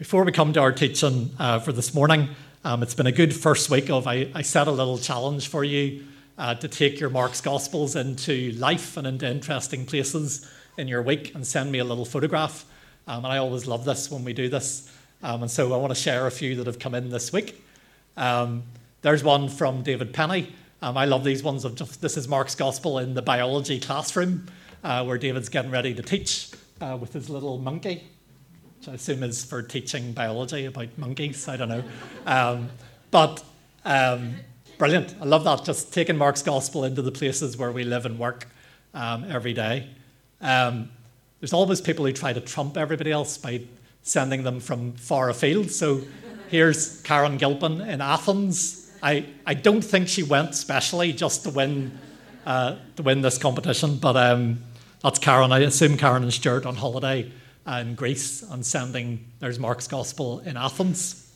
Before we come to our teaching uh, for this morning, um, it's been a good first week of I, I set a little challenge for you uh, to take your Mark's Gospels into life and into interesting places in your week and send me a little photograph. Um, and I always love this when we do this. Um, and so I want to share a few that have come in this week. Um, there's one from David Penny. Um, I love these ones of just, this is Mark's Gospel in the biology classroom uh, where David's getting ready to teach uh, with his little monkey, which I assume is for teaching biology about monkeys. I don't know. Um, but um, brilliant. I love that. Just taking Mark's gospel into the places where we live and work um, every day. Um, there's always people who try to trump everybody else by sending them from far afield. So here's Karen Gilpin in Athens. I, I don't think she went specially just to win uh, to win this competition, but um, that's Karen. I assume Karen and Stuart on holiday in Greece and sending there's Mark's Gospel in Athens.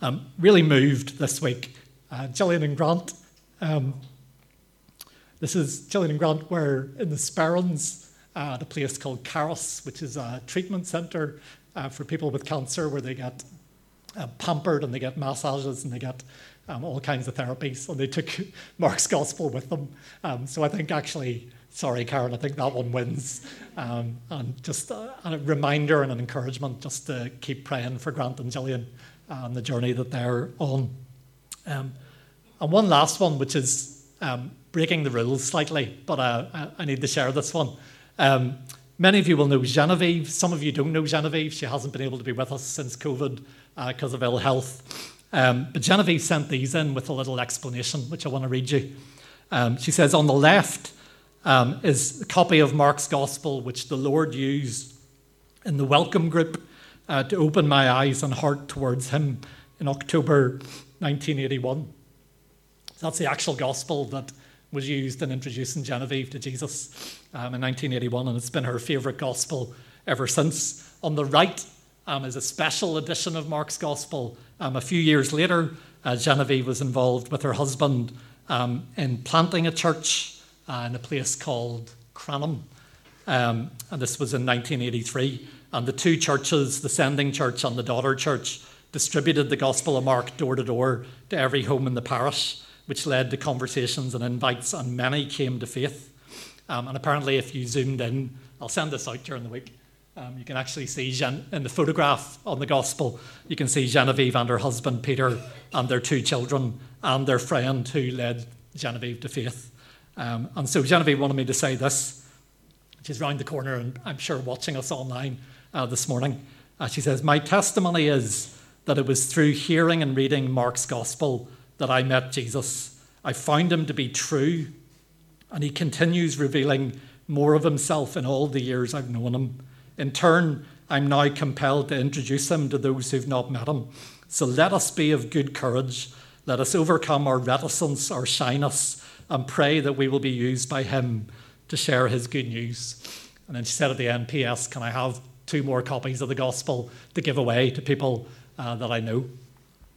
Um, really moved this week. Uh, Gillian and Grant. Um, this is Gillian and Grant were in the Sperrins at a place called Caris, which is a treatment centre uh, for people with cancer where they get uh, pampered and they get massages and they get um, all kinds of therapies. And they took Mark's Gospel with them. Um, so I think actually sorry, Karen, I think that one wins. Um, and just a, a, reminder and an encouragement just to keep praying for Grant and Gillian and the journey that they're on. Um, and one last one, which is um, breaking the rules slightly, but uh, I need to share this one. Um, many of you will know Genevieve. Some of you don't know Genevieve. She hasn't been able to be with us since COVID because uh, of ill health. Um, but Genevieve sent these in with a little explanation, which I want to read you. Um, she says, On the left, um, is a copy of Mark's Gospel, which the Lord used in the welcome group uh, to open my eyes and heart towards Him in October 1981. So That's the actual Gospel that was used in introducing Genevieve to Jesus um, in 1981, and it's been her favourite Gospel ever since. On the right um, is a special edition of Mark's Gospel. Um, a few years later, uh, Genevieve was involved with her husband um, in planting a church uh, in a place called Cranham. Um, and this was in 1983. And the two churches, the sending church and the daughter church, distributed the Gospel of Mark door to door to every home in the parish, which led to conversations and invites, and many came to faith. Um, and apparently, if you zoomed in, I'll send this out during the week. Um, you can actually see Gen- in the photograph on the Gospel, you can see Genevieve and her husband Peter and their two children and their friend who led Genevieve to faith. Um, and so Genevieve wanted me to say this. She's round the corner and I'm sure watching us online uh, this morning. Uh, she says, My testimony is that it was through hearing and reading Mark's gospel that I met Jesus. I found him to be true, and he continues revealing more of himself in all the years I've known him. In turn, I'm now compelled to introduce him to those who've not met him. So let us be of good courage. Let us overcome our reticence, our shyness, and pray that we will be used by him to share his good news. And then she said at the end, P.S., can I have two more copies of the gospel to give away to people uh, that I know?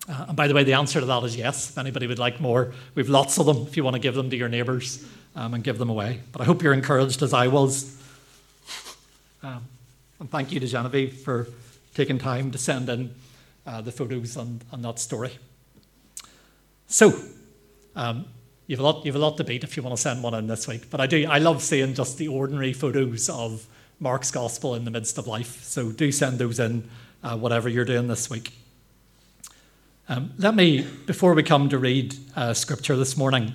Uh, and by the way, the answer to that is yes. If anybody would like more, we've lots of them if you want to give them to your neighbours um, and give them away. But I hope you're encouraged as I was. Um, and thank you to Genevieve for taking time to send in uh, the photos and, and that story. So, um, You've a lot, you've a lot to beat if you want to send one in this week. But I do, I love seeing just the ordinary photos of Mark's gospel in the midst of life. So do send those in, uh, whatever you're doing this week. Um, let me, before we come to read uh, scripture this morning,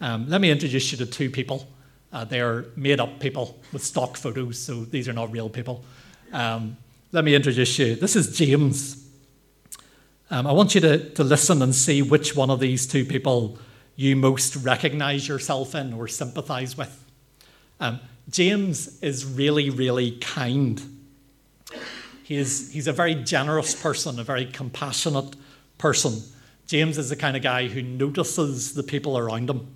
um, let me introduce you to two people. Uh, they are made up people with stock photos, so these are not real people. Um, let me introduce you. This is James. Um, I want you to, to listen and see which one of these two people you most recognize yourself in or sympathize with. Um, James is really, really kind. He is, he's a very generous person, a very compassionate person. James is the kind of guy who notices the people around him.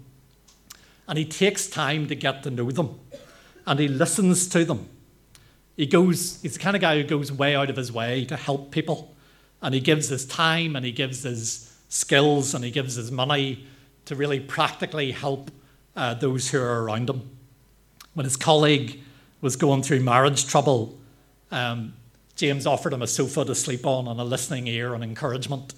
And he takes time to get to know them. And he listens to them. He goes, he's the kind of guy who goes way out of his way to help people. And he gives his time and he gives his skills and he gives his money to really practically help uh, those who are around him. When his colleague was going through marriage trouble, um, James offered him a sofa to sleep on and a listening ear and encouragement.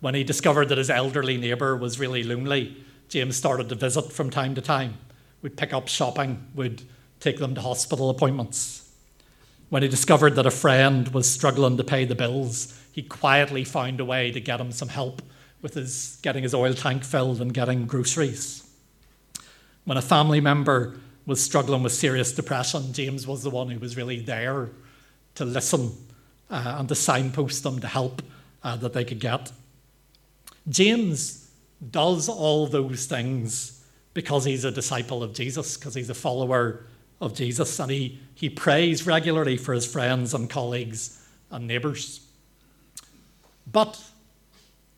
When he discovered that his elderly neighbour was really lonely, James started to visit from time to time. Would pick up shopping, would take them to hospital appointments. When he discovered that a friend was struggling to pay the bills, he quietly found a way to get him some help with his getting his oil tank filled and getting groceries. When a family member was struggling with serious depression, James was the one who was really there to listen uh, and to signpost them to help uh, that they could get. James does all those things because he's a disciple of Jesus, because he's a follower of Jesus, and he, he prays regularly for his friends and colleagues and neighbours. But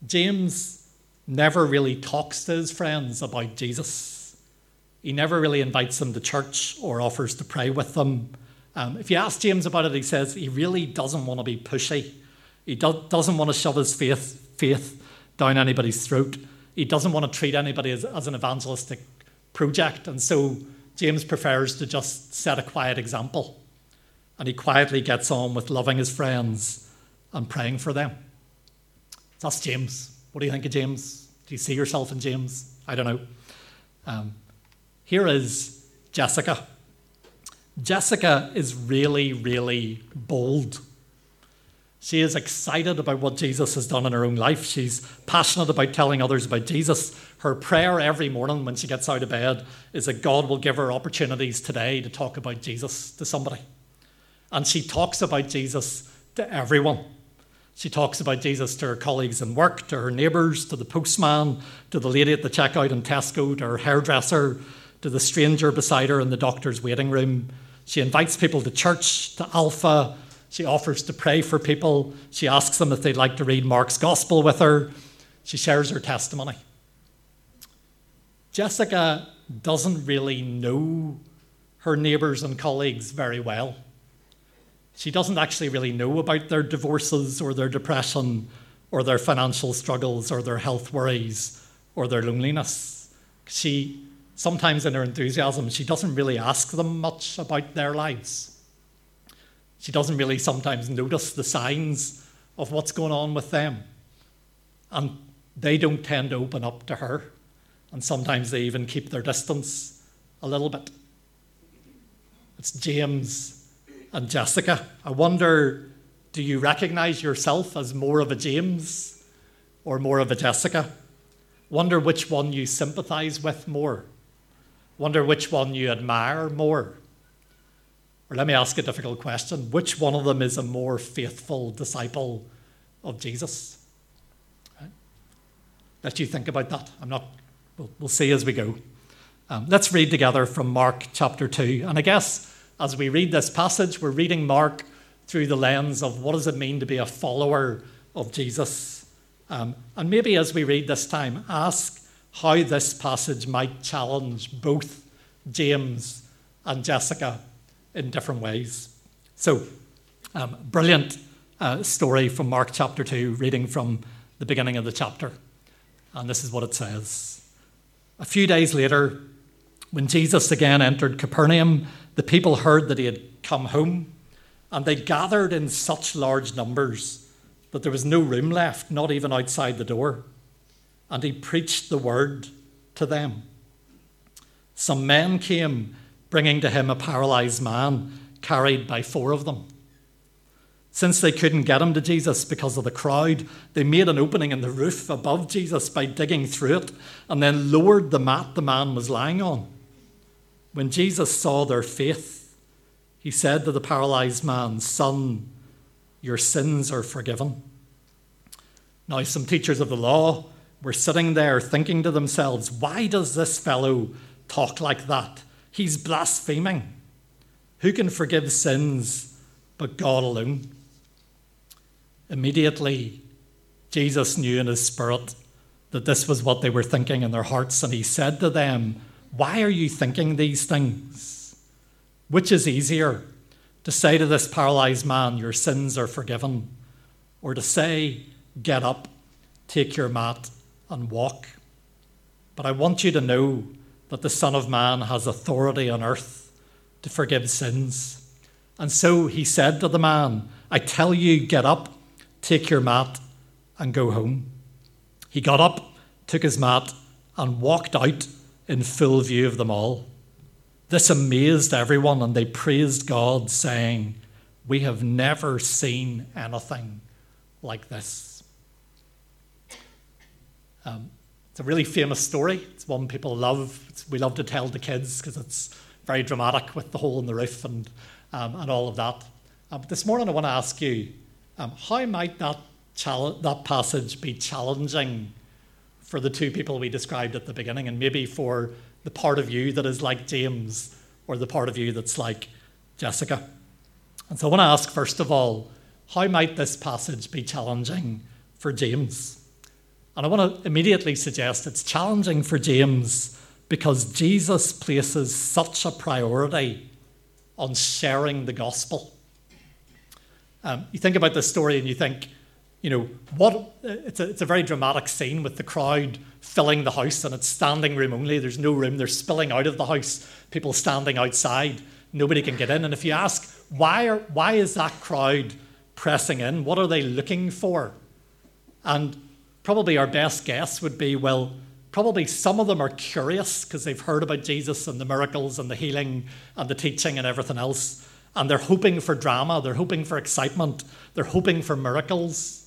James never really talks to his friends about Jesus. He never really invites them to church or offers to pray with them. Um, if you ask James about it, he says he really doesn't want to be pushy. He do- doesn't want to shove his faith, faith down anybody's throat. He doesn't want to treat anybody as, as an evangelistic project. And so James prefers to just set a quiet example. And he quietly gets on with loving his friends and praying for them. That's James. What do you think of James? Do you see yourself in James? I don't know. Um, here is Jessica. Jessica is really, really bold. She is excited about what Jesus has done in her own life. She's passionate about telling others about Jesus. Her prayer every morning when she gets out of bed is that God will give her opportunities today to talk about Jesus to somebody. And she talks about Jesus to everyone. She talks about Jesus to her colleagues in work, to her neighbours, to the postman, to the lady at the checkout in Tesco, to her hairdresser, to the stranger beside her in the doctor's waiting room. She invites people to church, to Alpha. She offers to pray for people. She asks them if they'd like to read Mark's Gospel with her. She shares her testimony. Jessica doesn't really know her neighbours and colleagues very well. She doesn't actually really know about their divorces or their depression or their financial struggles or their health worries or their loneliness. She, sometimes in her enthusiasm, she doesn't really ask them much about their lives. She doesn't really sometimes notice the signs of what's going on with them. And they don't tend to open up to her. And sometimes they even keep their distance a little bit. It's James and Jessica. I wonder do you recognize yourself as more of a James or more of a Jessica? Wonder which one you sympathize with more. Wonder which one you admire more. Or let me ask a difficult question which one of them is a more faithful disciple of Jesus? Let you think about that. I'm not, we'll, we'll see as we go. Um, let's read together from Mark chapter 2. And I guess as we read this passage, we're reading Mark through the lens of what does it mean to be a follower of Jesus. Um, and maybe as we read this time, ask how this passage might challenge both James and Jessica in different ways. So, um, brilliant uh, story from Mark chapter 2, reading from the beginning of the chapter. And this is what it says. A few days later, when Jesus again entered Capernaum, the people heard that he had come home, and they gathered in such large numbers that there was no room left, not even outside the door. And he preached the word to them. Some men came, bringing to him a paralyzed man, carried by four of them. Since they couldn't get him to Jesus because of the crowd, they made an opening in the roof above Jesus by digging through it and then lowered the mat the man was lying on. When Jesus saw their faith, he said to the paralyzed man, Son, your sins are forgiven. Now, some teachers of the law were sitting there thinking to themselves, Why does this fellow talk like that? He's blaspheming. Who can forgive sins but God alone? Immediately, Jesus knew in his spirit that this was what they were thinking in their hearts, and he said to them, why are you thinking these things? Which is easier, to say to this paralyzed man, Your sins are forgiven, or to say, Get up, take your mat, and walk? But I want you to know that the Son of Man has authority on earth to forgive sins. And so he said to the man, I tell you, get up, take your mat, and go home. He got up, took his mat, and walked out in full view of them all. This amazed everyone, and they praised God, saying, We have never seen anything like this. Um, it's a really famous story. It's one people love. It's, we love to tell the kids because it's very dramatic with the hole in the roof and, um, and all of that. Uh, but this morning I want to ask you um, how might that, that passage be challenging for the two people we described at the beginning and maybe for the part of you that is like James or the part of you that's like Jessica? And so I want to ask, first of all, how might this passage be challenging for James? And I want to immediately suggest it's challenging for James because Jesus places such a priority on sharing the gospel. Um, you think about this story and you think, you know, what uh, it's a, it's a very dramatic scene with the crowd filling the house and it's standing room only. There's no room. They're spilling out of the house. People standing outside. Nobody can get in. And if you ask, why, are, why is that crowd pressing in? What are they looking for? And probably our best guess would be well, probably some of them are curious because they've heard about Jesus and the miracles and the healing and the teaching and everything else. And they're hoping for drama, they're hoping for excitement, they're hoping for miracles.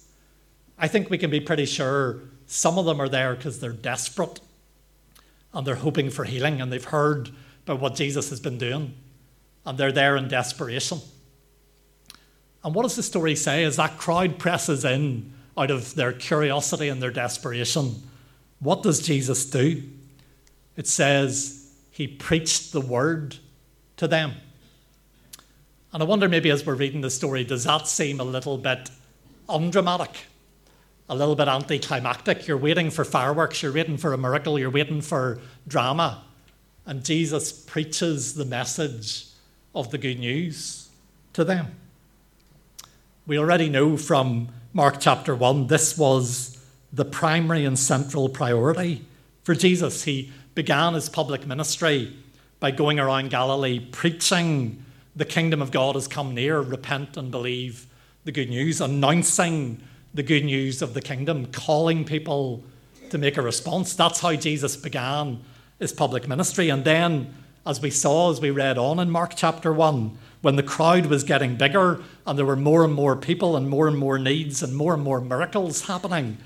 I think we can be pretty sure some of them are there because they're desperate and they're hoping for healing and they've heard about what Jesus has been doing and they're there in desperation. And what does the story say as that crowd presses in out of their curiosity and their desperation? What does Jesus do? It says he preached the word to them. And I wonder, maybe as we're reading the story, does that seem a little bit undramatic? A little bit anticlimactic? You're waiting for fireworks, you're waiting for a miracle, you're waiting for drama. And Jesus preaches the message of the good news to them. We already know from Mark chapter 1 this was the primary and central priority for Jesus. He began his public ministry by going around Galilee preaching the kingdom of God has come near, repent and believe the good news, announcing the good news of the kingdom, calling people to make a response. That's how Jesus began his public ministry. And then, as we saw as we read on in Mark chapter 1, when the crowd was getting bigger and there were more and more people and more and more needs and more and more miracles happening,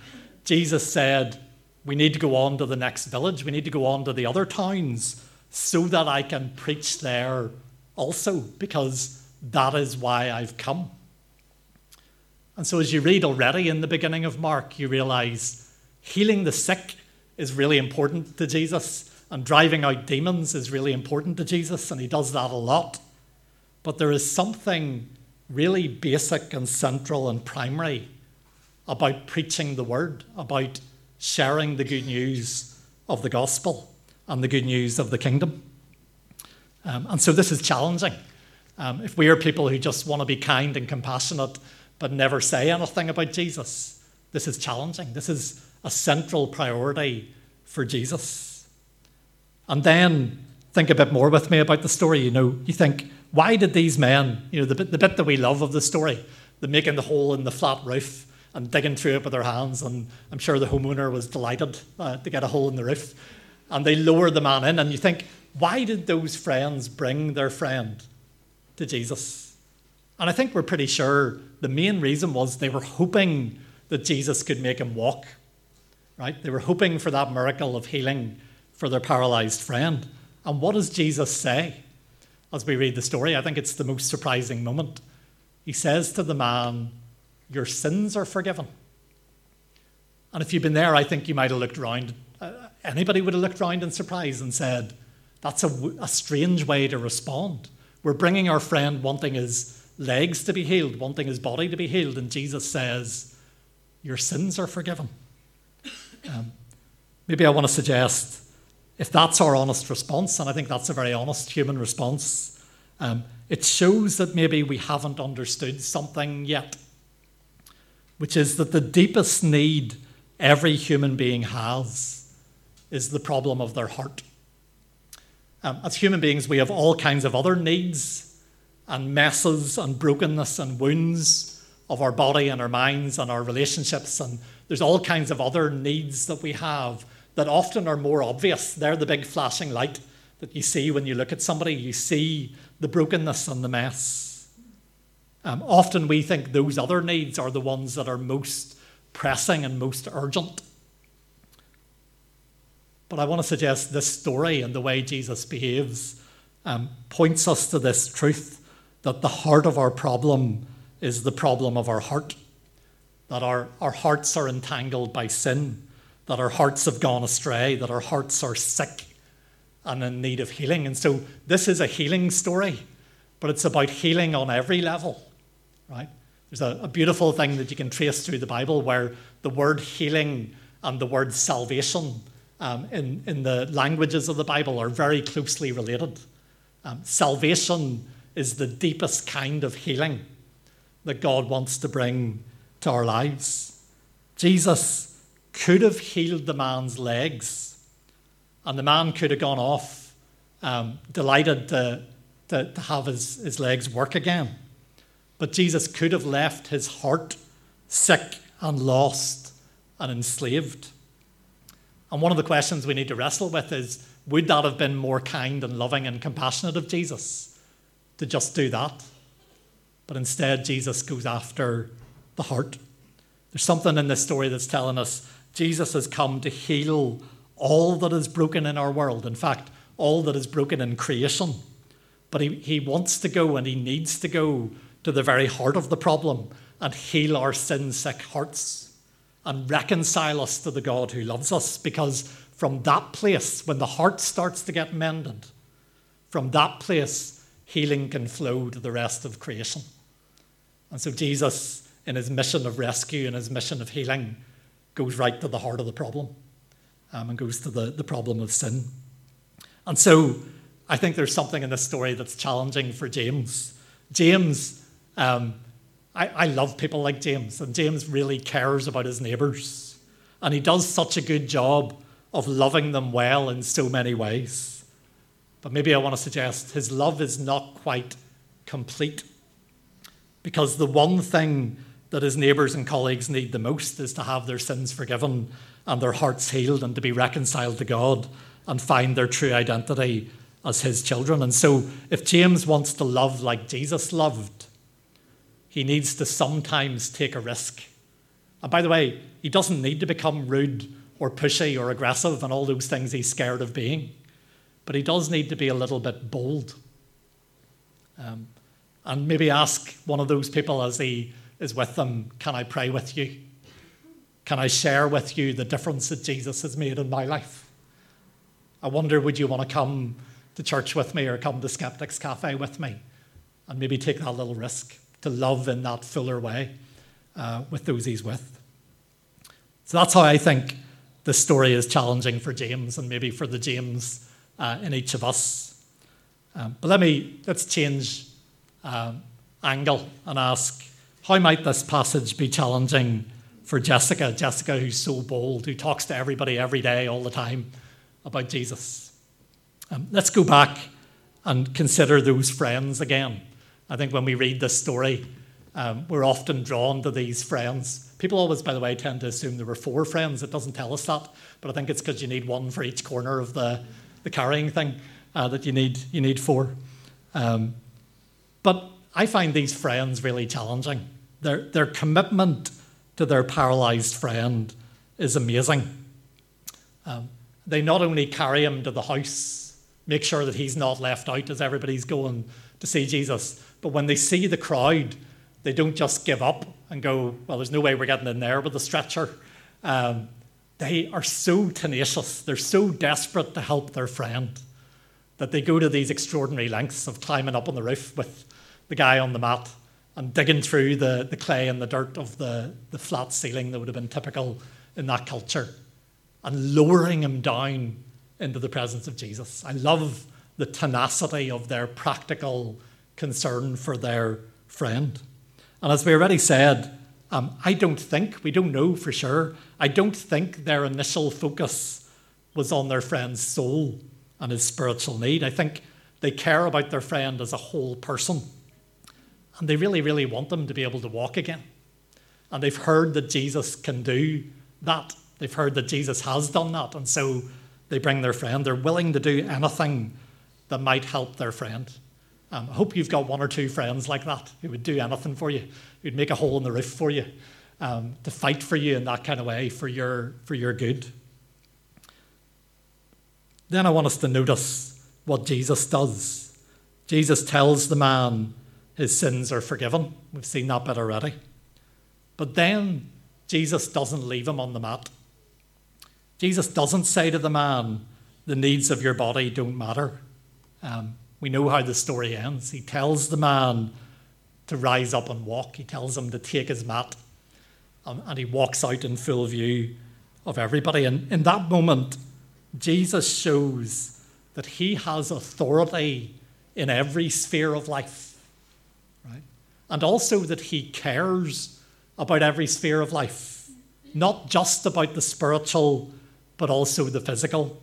Jesus said, We need to go on to the next village, we need to go on to the other towns so that I can preach there also because that is why I've come. And so, as you read already in the beginning of Mark, you realize healing the sick is really important to Jesus, and driving out demons is really important to Jesus, and he does that a lot. But there is something really basic and central and primary about preaching the word, about sharing the good news of the gospel and the good news of the kingdom. Um, and so this is challenging. Um, if we are people who just want to be kind and compassionate but never say anything about Jesus, this is challenging. This is a central priority for Jesus. And then think a bit more with me about the story. You know, you think, why did these men, you know, the bit, the bit that we love of the story, the making the hole in the flat roof and digging through it with their hands, and I'm sure the homeowner was delighted uh, to get a hole in the roof. And they lower the man in, and you think, why did those friends bring their friend to Jesus? And I think we're pretty sure the main reason was they were hoping that Jesus could make him walk, right? They were hoping for that miracle of healing for their paralyzed friend. And what does Jesus say as we read the story? I think it's the most surprising moment. He says to the man, Your sins are forgiven. And if you've been there, I think you might have looked around. Uh, anybody would have looked around in surprise and said, that's a, a strange way to respond. We're bringing our friend wanting his legs to be healed, wanting his body to be healed, and Jesus says, Your sins are forgiven. Um, maybe I want to suggest if that's our honest response, and I think that's a very honest human response, um, it shows that maybe we haven't understood something yet, which is that the deepest need every human being has is the problem of their heart. Um, as human beings, we have all kinds of other needs and messes and brokenness and wounds of our body and our minds and our relationships. And there's all kinds of other needs that we have that often are more obvious. They're the big flashing light that you see when you look at somebody. You see the brokenness and the mess. Um, often we think those other needs are the ones that are most pressing and most urgent. But I want to suggest this story and the way Jesus behaves um, points us to this truth that the heart of our problem is the problem of our heart, that our, our hearts are entangled by sin, that our hearts have gone astray, that our hearts are sick and in need of healing. And so this is a healing story, but it's about healing on every level, right? There's a, a beautiful thing that you can trace through the Bible where the word healing and the word salvation um, in, in the languages of the Bible are very closely related. Um, salvation is the deepest kind of healing that God wants to bring to our lives. Jesus could have healed the man's legs, and the man could have gone off um, delighted to, to, to have his, his legs work again. But Jesus could have left his heart sick and lost and enslaved. And one of the questions we need to wrestle with is would that have been more kind and loving and compassionate of Jesus to just do that? But instead, Jesus goes after the heart. There's something in this story that's telling us Jesus has come to heal all that is broken in our world. In fact, all that is broken in creation. But he, he wants to go and he needs to go to the very heart of the problem and heal our sin sick hearts and reconcile us to the God who loves us. Because from that place, when the heart starts to get mended, from that place, healing can flow to the rest of creation. And so Jesus, in his mission of rescue and his mission of healing, goes right to the heart of the problem um, and goes to the, the problem of sin. And so I think there's something in this story that's challenging for James. James um, I, I love people like James, and James really cares about his neighbours. And he does such a good job of loving them well in so many ways. But maybe I want to suggest his love is not quite complete. Because the one thing that his neighbours and colleagues need the most is to have their sins forgiven and their hearts healed and to be reconciled to God and find their true identity as his children. And so, if James wants to love like Jesus loved, he needs to sometimes take a risk. And by the way, he doesn't need to become rude or pushy or aggressive and all those things he's scared of being, but he does need to be a little bit bold. Um, and maybe ask one of those people as he is with them, Can I pray with you? Can I share with you the difference that Jesus has made in my life? I wonder, would you want to come to church with me or come to Skeptics Cafe with me and maybe take that little risk? to love in that fuller way uh, with those he's with. So that's how I think the story is challenging for James and maybe for the James uh, in each of us. Um, but let me let's change um, angle and ask how might this passage be challenging for Jessica? Jessica, who's so bold, who talks to everybody every day, all the time about Jesus. Um, let's go back and consider those friends again. I think when we read this story, um, we're often drawn to these friends. People always, by the way, tend to assume there were four friends. It doesn't tell us that, but I think it's because you need one for each corner of the, the carrying thing uh, that you need, you need four. Um, but I find these friends really challenging. Their, their commitment to their paralyzed friend is amazing. Um, they not only carry him to the house, make sure that he's not left out as everybody's going to see Jesus, but when they see the crowd, they don't just give up and go, well, there's no way we're getting in there with the stretcher. Um, they are so tenacious, they're so desperate to help their friend that they go to these extraordinary lengths of climbing up on the roof with the guy on the mat and digging through the, the clay and the dirt of the, the flat ceiling that would have been typical in that culture and lowering him down into the presence of Jesus. I love the tenacity of their practical concern for their friend. And as we already said, um, I don't think, we don't know for sure, I don't think their initial focus was on their friend's soul and his spiritual need. I think they care about their friend as a whole person. and they really, really want them to be able to walk again. And they've heard that Jesus can do that. They've heard that Jesus has done that. And so they bring their friend. They're willing to do anything that might help their friend. Um, I hope you've got one or two friends like that who would do anything for you, who'd make a hole in the roof for you, um, to fight for you in that kind of way for your, for your good. Then I want us to notice what Jesus does. Jesus tells the man his sins are forgiven. We've seen that bit already. But then Jesus doesn't leave him on the mat. Jesus doesn't say to the man, the needs of your body don't matter. Um, we know how the story ends. He tells the man to rise up and walk. He tells him to take his mat. Um, and he walks out in full view of everybody. And in that moment, Jesus shows that he has authority in every sphere of life, right? And also that he cares about every sphere of life, not just about the spiritual, but also the physical,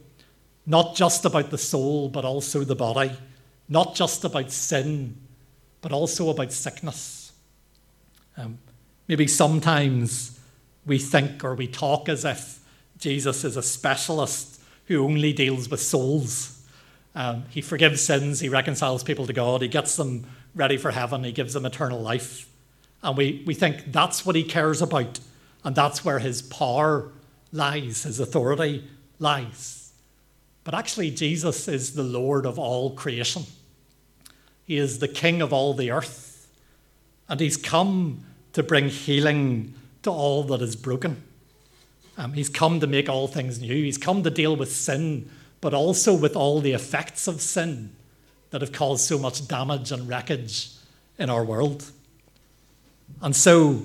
not just about the soul, but also the body, not just about sin, but also about sickness. Um, maybe sometimes we think or we talk as if Jesus is a specialist who only deals with souls. Um, he forgives sins, he reconciles people to God, he gets them ready for heaven, he gives them eternal life. And we, we think that's what he cares about, and that's where his power lies, his authority lies. But actually, Jesus is the Lord of all creation. He is the King of all the earth. And he's come to bring healing to all that is broken. Um, he's come to make all things new. He's come to deal with sin, but also with all the effects of sin that have caused so much damage and wreckage in our world. And so,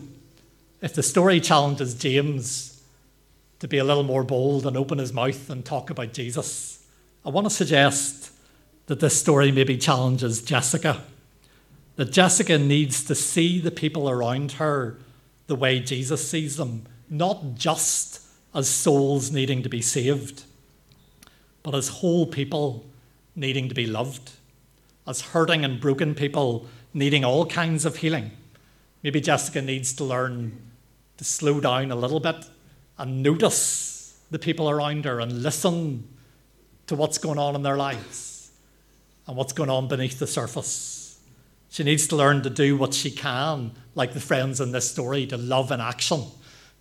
if the story challenges James to be a little more bold and open his mouth and talk about Jesus, I want to suggest that this story maybe challenges Jessica. That Jessica needs to see the people around her the way Jesus sees them, not just as souls needing to be saved, but as whole people needing to be loved, as hurting and broken people needing all kinds of healing. Maybe Jessica needs to learn to slow down a little bit and notice the people around her and listen to what's going on in their lives and what's going on beneath the surface. She needs to learn to do what she can, like the friends in this story, to love in action,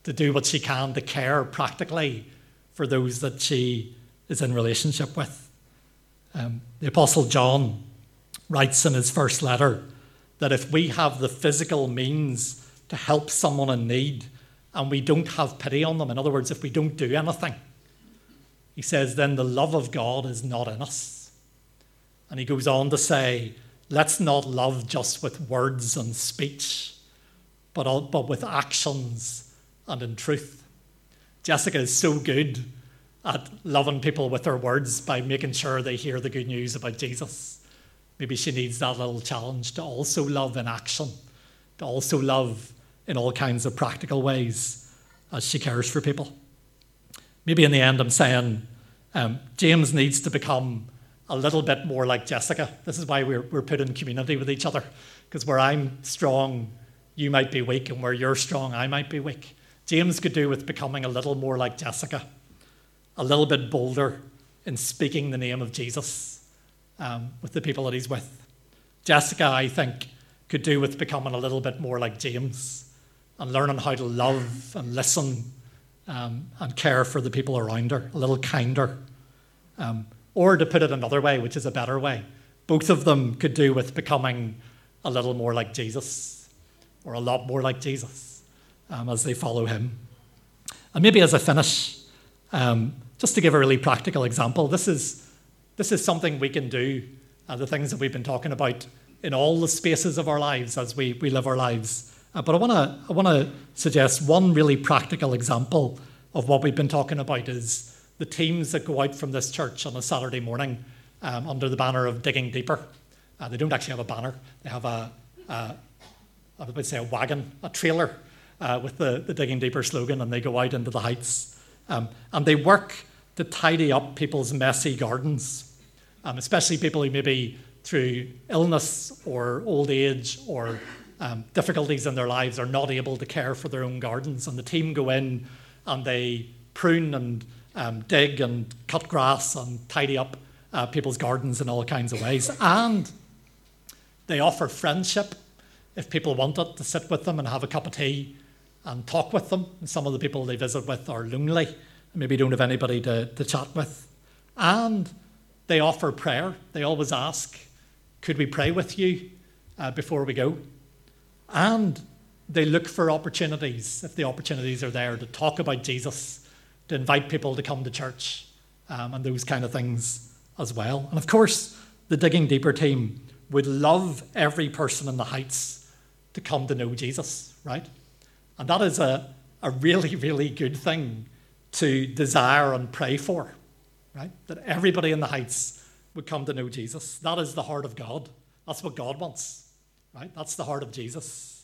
to do what she can to care practically for those that she is in relationship with. Um, the Apostle John writes in his first letter that if we have the physical means to help someone in need and we don't have pity on them, in other words, if we don't do anything, he says, then the love of God is not in us. And he goes on to say, let's not love just with words and speech, but, but with actions and in truth. Jessica is so good at loving people with her words by making sure they hear the good news about Jesus. Maybe she needs that little challenge to also love in action, to also love in all kinds of practical ways as she cares for people. Maybe in the end, I'm saying um, James needs to become a little bit more like Jessica. This is why we're, we're put in community with each other, because where I'm strong, you might be weak, and where you're strong, I might be weak. James could do with becoming a little more like Jessica, a little bit bolder in speaking the name of Jesus um, with the people that he's with. Jessica, I think, could do with becoming a little bit more like James and learning how to love and listen um, and care for the people around her, a little kinder. Um, or to put it another way, which is a better way, both of them could do with becoming a little more like Jesus or a lot more like Jesus um, as they follow him. And maybe as I finish, um, just to give a really practical example, this is this is something we can do, uh, the things that we've been talking about in all the spaces of our lives as we, we live our lives. Uh, but I want to I wanna suggest one really practical example of what we've been talking about is the teams that go out from this church on a Saturday morning um, under the banner of Digging Deeper. Uh, they don't actually have a banner, they have a, a I would say a wagon, a trailer uh, with the, the Digging Deeper slogan, and they go out into the heights. Um, and they work to tidy up people's messy gardens um, especially people who maybe through illness or old age or um, difficulties in their lives are not able to care for their own gardens. And the team go in and they prune and um, dig and cut grass and tidy up uh, people's gardens in all kinds of ways. And they offer friendship if people want it to sit with them and have a cup of tea and talk with them. And some of the people they visit with are lonely and maybe don't have anybody to, to chat with. And they offer prayer. They always ask, Could we pray with you uh, before we go? And they look for opportunities, if the opportunities are there, to talk about Jesus, to invite people to come to church, um, and those kind of things as well. And of course, the Digging Deeper team would love every person in the Heights to come to know Jesus, right? And that is a, a really, really good thing to desire and pray for, right? That everybody in the Heights would come to know Jesus. That is the heart of God. That's what God wants, right? That's the heart of Jesus.